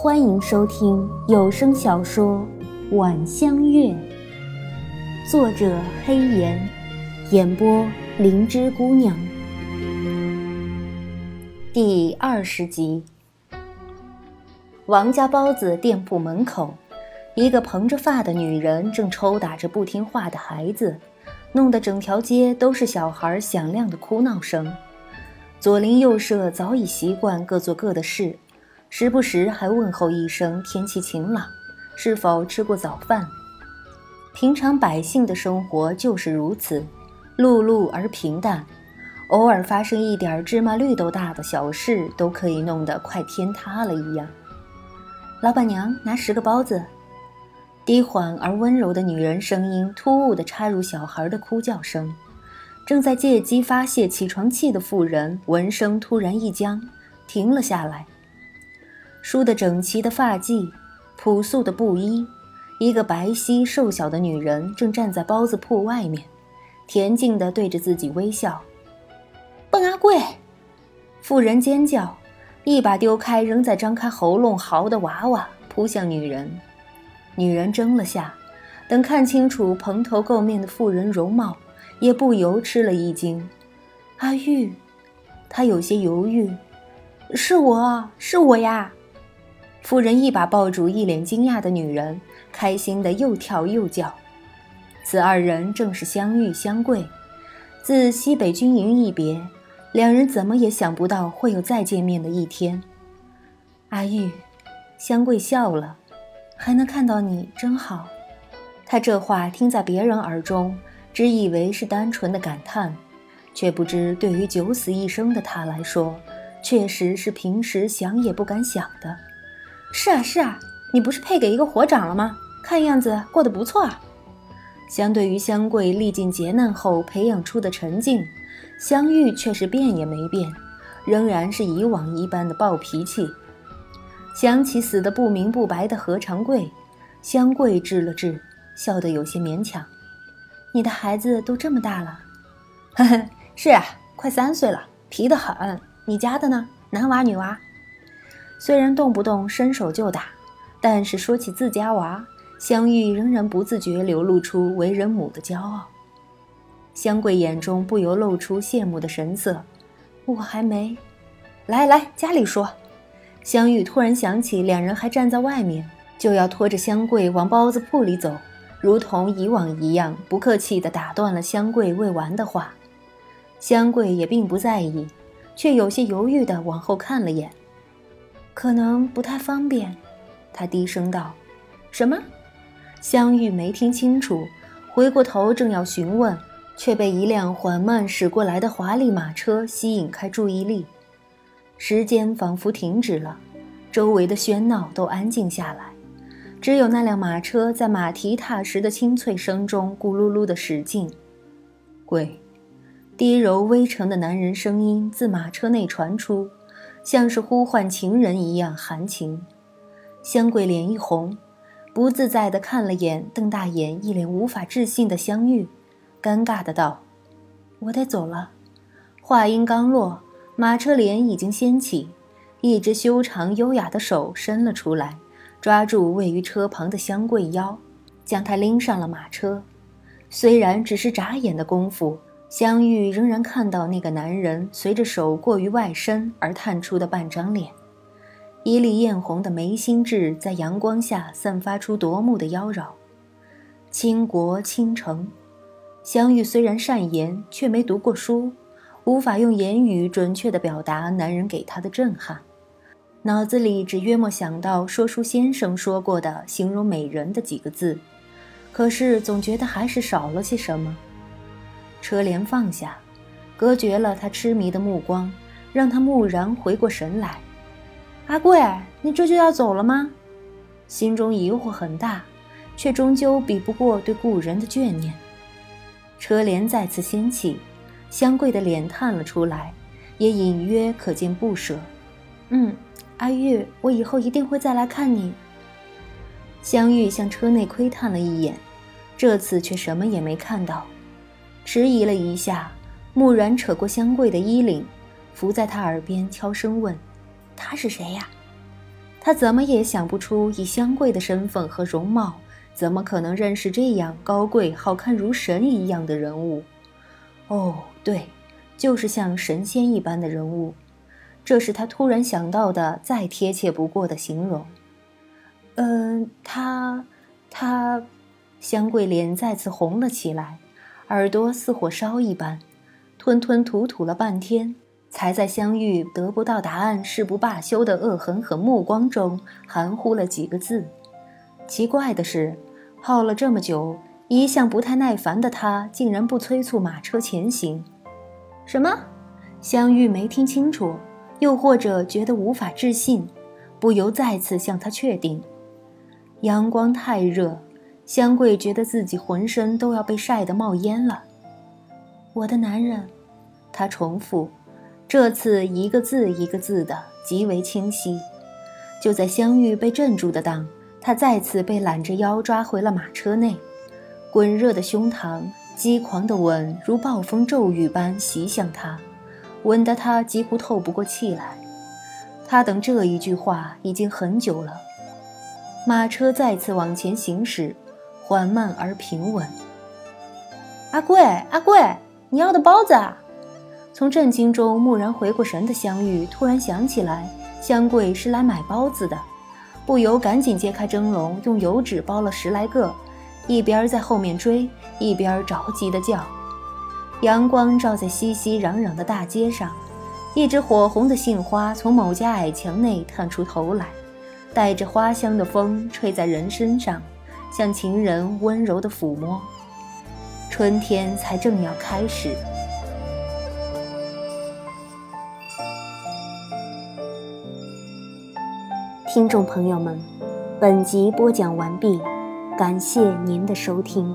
欢迎收听有声小说《晚香月》，作者黑岩，演播灵芝姑娘。第二十集，王家包子店铺门口，一个蓬着发的女人正抽打着不听话的孩子，弄得整条街都是小孩响亮的哭闹声。左邻右舍早已习惯各做各的事，时不时还问候一声天气晴朗，是否吃过早饭。平常百姓的生活就是如此，碌碌而平淡，偶尔发生一点芝麻绿豆大的小事，都可以弄得快天塌了一样。老板娘，拿十个包子。低缓而温柔的女人声音突兀地插入小孩的哭叫声。正在借机发泄起床气的妇人闻声突然一僵，停了下来。梳得整齐的发髻，朴素的布衣，一个白皙瘦小的女人正站在包子铺外面，恬静地对着自己微笑。笨阿贵！妇人尖叫，一把丢开仍在张开喉咙嚎的娃娃，扑向女人。女人怔了下，等看清楚蓬头垢面的妇人容貌。也不由吃了一惊，阿玉，他有些犹豫，是我是我呀。夫人一把抱住一脸惊讶的女人，开心的又跳又叫。此二人正是香玉、香桂，自西北军营一别，两人怎么也想不到会有再见面的一天。阿玉，香桂笑了，还能看到你真好。他这话听在别人耳中。只以为是单纯的感叹，却不知对于九死一生的他来说，确实是平时想也不敢想的。是啊，是啊，你不是配给一个火长了吗？看样子过得不错啊。相对于香桂历尽劫难后培养出的沉静，香玉却是变也没变，仍然是以往一般的暴脾气。想起死得不明不白的何长贵，香桂治了治，笑得有些勉强。你的孩子都这么大了，呵呵，是啊，快三岁了，皮得很。你家的呢？男娃女娃？虽然动不动伸手就打，但是说起自家娃，香玉仍然不自觉流露出为人母的骄傲。香桂眼中不由露出羡慕的神色。我还没，来来，家里说。香玉突然想起两人还站在外面，就要拖着香桂往包子铺里走。如同以往一样，不客气地打断了香桂未完的话。香桂也并不在意，却有些犹豫地往后看了眼。可能不太方便，他低声道：“什么？”香玉没听清楚，回过头正要询问，却被一辆缓慢驶过来的华丽马车吸引开注意力。时间仿佛停止了，周围的喧闹都安静下来。只有那辆马车在马蹄踏实的清脆声中咕噜噜地驶进。贵，低柔微沉的男人声音自马车内传出，像是呼唤情人一样含情。香桂脸一红，不自在地看了眼瞪大眼、一脸无法置信的香玉，尴尬的道：“我得走了。”话音刚落，马车帘已经掀起，一只修长优雅的手伸了出来。抓住位于车旁的香桂腰，将她拎上了马车。虽然只是眨眼的功夫，香玉仍然看到那个男人随着手过于外伸而探出的半张脸，一粒艳红的眉心痣在阳光下散发出夺目的妖娆。倾国倾城，香玉虽然善言，却没读过书，无法用言语准确地表达男人给她的震撼。脑子里只约莫想到说书先生说过的形容美人的几个字，可是总觉得还是少了些什么。车帘放下，隔绝了他痴迷的目光，让他蓦然回过神来。阿贵，你这就要走了吗？心中疑惑很大，却终究比不过对故人的眷念。车帘再次掀起，香桂的脸探了出来，也隐约可见不舍。嗯。阿玉，我以后一定会再来看你。香玉向车内窥探了一眼，这次却什么也没看到，迟疑了一下，木然扯过香桂的衣领，伏在她耳边悄声问：“他是谁呀？”他怎么也想不出，以香桂的身份和容貌，怎么可能认识这样高贵、好看如神一样的人物？哦，对，就是像神仙一般的人物。这是他突然想到的再贴切不过的形容。嗯，他，他，香桂脸再次红了起来，耳朵似火烧一般，吞吞吐吐了半天。才在香玉得不到答案誓不罢休的恶狠狠目光中，含糊了几个字。奇怪的是，耗了这么久，一向不太耐烦的他，竟然不催促马车前行。什么？香玉没听清楚，又或者觉得无法置信，不由再次向他确定。阳光太热，香桂觉得自己浑身都要被晒得冒烟了。我的男人，他重复。这次一个字一个字的极为清晰。就在香玉被镇住的当，他再次被揽着腰抓回了马车内。滚热的胸膛，激狂的吻如暴风骤雨般袭向他，吻得他几乎透不过气来。他等这一句话已经很久了。马车再次往前行驶，缓慢而平稳。阿贵，阿贵，你要的包子啊！从震惊中蓦然回过神的香玉突然想起来，香桂是来买包子的，不由赶紧揭开蒸笼，用油纸包了十来个，一边在后面追，一边着急的叫。阳光照在熙熙攘攘的大街上，一只火红的杏花从某家矮墙内探出头来，带着花香的风吹在人身上，像情人温柔的抚摸。春天才正要开始。听众朋友们，本集播讲完毕，感谢您的收听。